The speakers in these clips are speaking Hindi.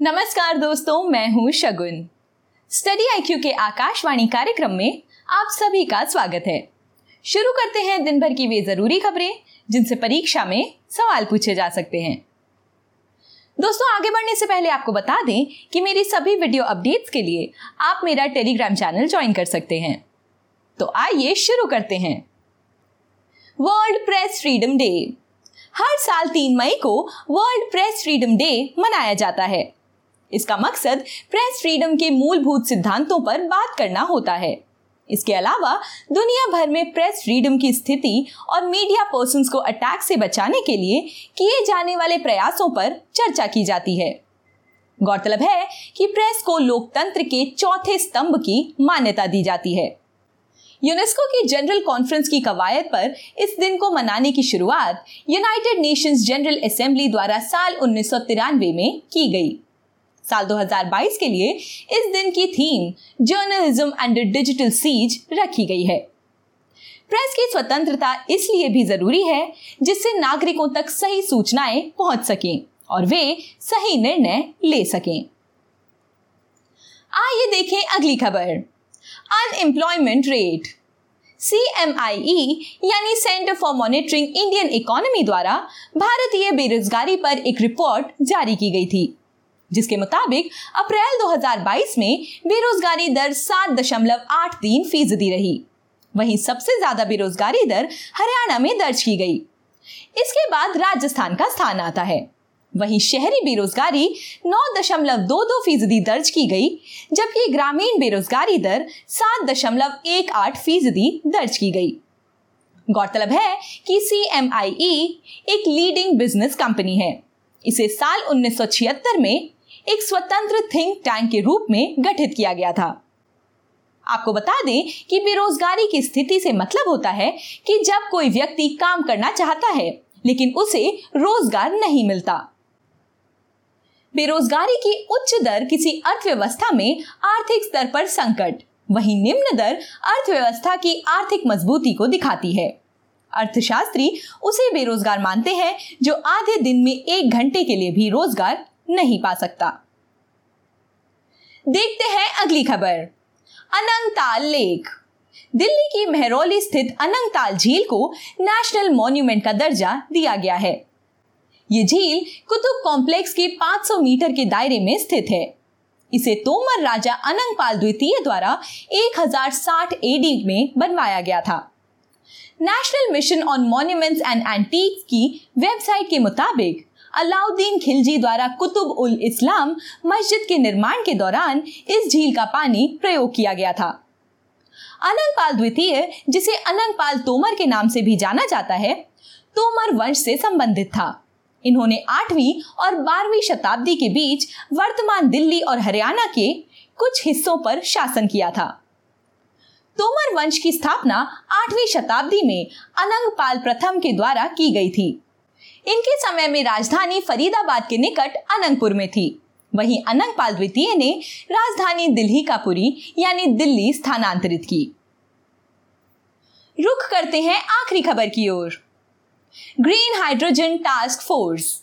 नमस्कार दोस्तों, मैं हूँ शगुन। स्टडी आईक्यू के आकाशवाणी कार्यक्रम में आप सभी का स्वागत है। शुरू करते हैं दिन भर की वे ज़रूरी खबरें, जिनसे परीक्षा में सवाल पूछे जा सकते हैं। दोस्तों, आगे बढ़ने से पहले आपको बता दें कि मेरी सभी वीडियो अपडेट्स के लिए आप मेरा टेलीग्राम चैनल ज्वाइन कर सकते हैं। तो आइए शुरू करते हैं। वर्ल्ड प्रेस फ्रीडम डे हर साल तीन मई को वर्ल्ड प्रेस फ्रीडम डे मनाया जाता है। इसका मकसद प्रेस फ्रीडम के मूलभूत सिद्धांतों पर बात करना होता है। इसके अलावा, दुनिया भर में प्रेस फ्रीडम की स्थिति और मीडिया पर्सन को अटैक से बचाने के लिए किए जाने वाले प्रयासों पर चर्चा की जाती है। गौरतलब है कि प्रेस को लोकतंत्र के चौथे स्तंभ की मान्यता दी जाती है। यूनेस्को की जनरल कॉन्फ्रेंस की कवायद पर इस दिन को मनाने की शुरुआत यूनाइटेड नेशंस जनरल असेंबली द्वारा साल उन्नीस सौ तिरानवे में की गई। साल 2022 के लिए इस दिन की theme journalism under digital siege रखी गई है। प्रेस की स्वतंत्रता इसलिए भी ज़रूरी है जिससे नागरिकों तक सही सूचनाएँ पहुँच सकें और वे सही निर्णय ले सकें। आइए देखें अगली खबर। अनएम्प्लॉयमेंट रेट सी यानी Centre for Monitoring Indian Economy द्वारा भारतीय बेरोजगारी पर एक रिपोर्ट जारी की गई थी। जिसके मुताबिक अप्रैल 2022 में बेरोजगारी दर सात दशमलव आठ तीन फ़ीसदी रही। वहीं सबसे ज़्यादा बेरोजगारी दर हरियाणा में दर्ज की गई। इसके बाद राजस्थान का स्थान आता है। वहीं शहरी बेरोजगारी नौ दशमलव दो दो फ़ीसदी दर्ज की गई, जबकि ग्रामीण बेरोजगारी दर सात दशमलव एक आठ फ़ीसदी दर्ज की गई। गौरतलब है कि सी एक लीडिंग बिज़नेस कंपनी है। इसे साल 1976 में एक स्वतंत्र थिंक टैंक के रूप में गठित किया गया था। आपको बता दें कि बेरोजगारी की स्थिति से मतलब होता है कि जब कोई व्यक्ति काम करना चाहता है, लेकिन उसे रोज़गार नहीं मिलता। बेरोजगारी की उच्च दर किसी अर्थव्यवस्था में आर्थिक स्तर पर संकट, वहीं निम्न दर अर्थव्यवस्था की आर्थिक मजबूती को दिखाती है। अर्थशास्त्री उसे बेरोजगार मानते हैं, जो आधे दिन में एक घंटे के लिए भी रोज़गार नहीं पा सकता। देखते हैं अगली खबर। अनंगताल लेक। दिल्ली की मेहरौली स्थित अनंगताल झील को नेशनल मॉन्यूमेंट का दर्जा दिया गया है। ये झील कुतुब कॉम्प्लेक्स के 500 मीटर के दायरे में स्थित है। इसे तोमर राजा अनंगपाल द्वितीय द्वारा 1060 एडी में बनवाया गया था। National Mission on Monuments and Antiquities की वेबसाइट के मुताबिक अलाउद्दीन खिलजी द्वारा कुतुब उल इस्लाम मस्जिद के निर्माण के दौरान इस झील का पानी प्रयोग किया गया था। अनंगपाल द्वितीय, जिसे अनंगपाल तोमर के नाम से भी जाना जाता है, तोमर वंश से संबंधित था। इन्होंने आठवीं और बारहवीं शताब्दी के बीच वर्तमान दिल्ली और हरियाणा के कुछ हिस्सों पर शासन किया था। तोमर वंश की स्थापना आठवीं शताब्दी में अनंगपाल प्रथम के द्वारा की गई थी। इनके समय में राजधानी फरीदाबाद के निकट अनंगपुर में थी। वहीं अनंगपाल द्वितीय ने राजधानी दिल्ली का पुरी, यानी दिल्ली, स्थानांतरित की। रुख करते हैं आखिरी खबर की ओर। Green hydrogen task force.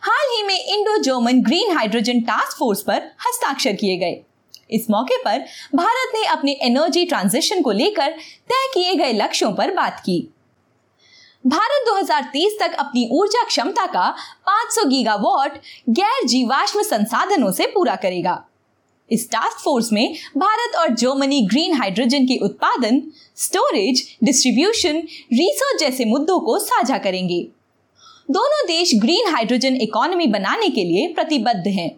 हाल ही में Indo German green hydrogen task force पर हस्ताक्षर किए गए। इस मौके पर भारत ने अपने एनर्जी ट्रांजिशन को लेकर तय किए गए लक्ष्यों पर बात की। भारत 2030 तक अपनी ऊर्जा क्षमता का 500 गीगावाट गैर जीवाश्म संसाधनों से पूरा करेगा। इस टास्क फोर्स में भारत और जर्मनी ग्रीन हाइड्रोजन के उत्पादन स्टोरेज डिस्ट्रीब्यूशन रिसर्च जैसे मुद्दों को साझा करेंगे। दोनों देश ग्रीन हाइड्रोजन इकोनॉमी बनाने के लिए प्रतिबद्ध हैं।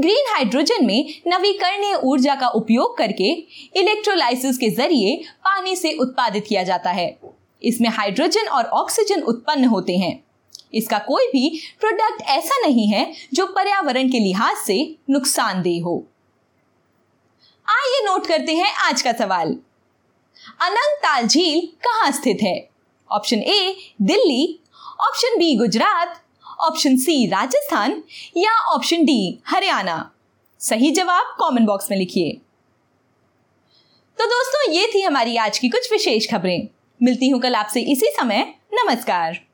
ग्रीन हाइड्रोजन में नवीकरणीय ऊर्जा का उपयोग करके इलेक्ट्रोलाइसिस के ज़रिए पानी से उत्पादित किया जाता है। इसमें हाइड्रोजन और ऑक्सीजन उत्पन्न होते हैं। इसका कोई भी प्रोडक्ट ऐसा नहीं है जो पर्यावरण के लिहाज से नुकसानदेह हो। आइए नोट करते हैं आज का सवाल। अनंतताल झील कहाँ स्थित है? Option A Delhi. Option B Gujarat. Option C Rajasthan. या ऑप्शन डी हरियाणा। सही जवाब कमेंट बॉक्स में लिखिए। तो दोस्तों, ये थी हमारी आज की कुछ विशेष खबरें। मिलती हूँ कल आपसे इसी समय। नमस्कार।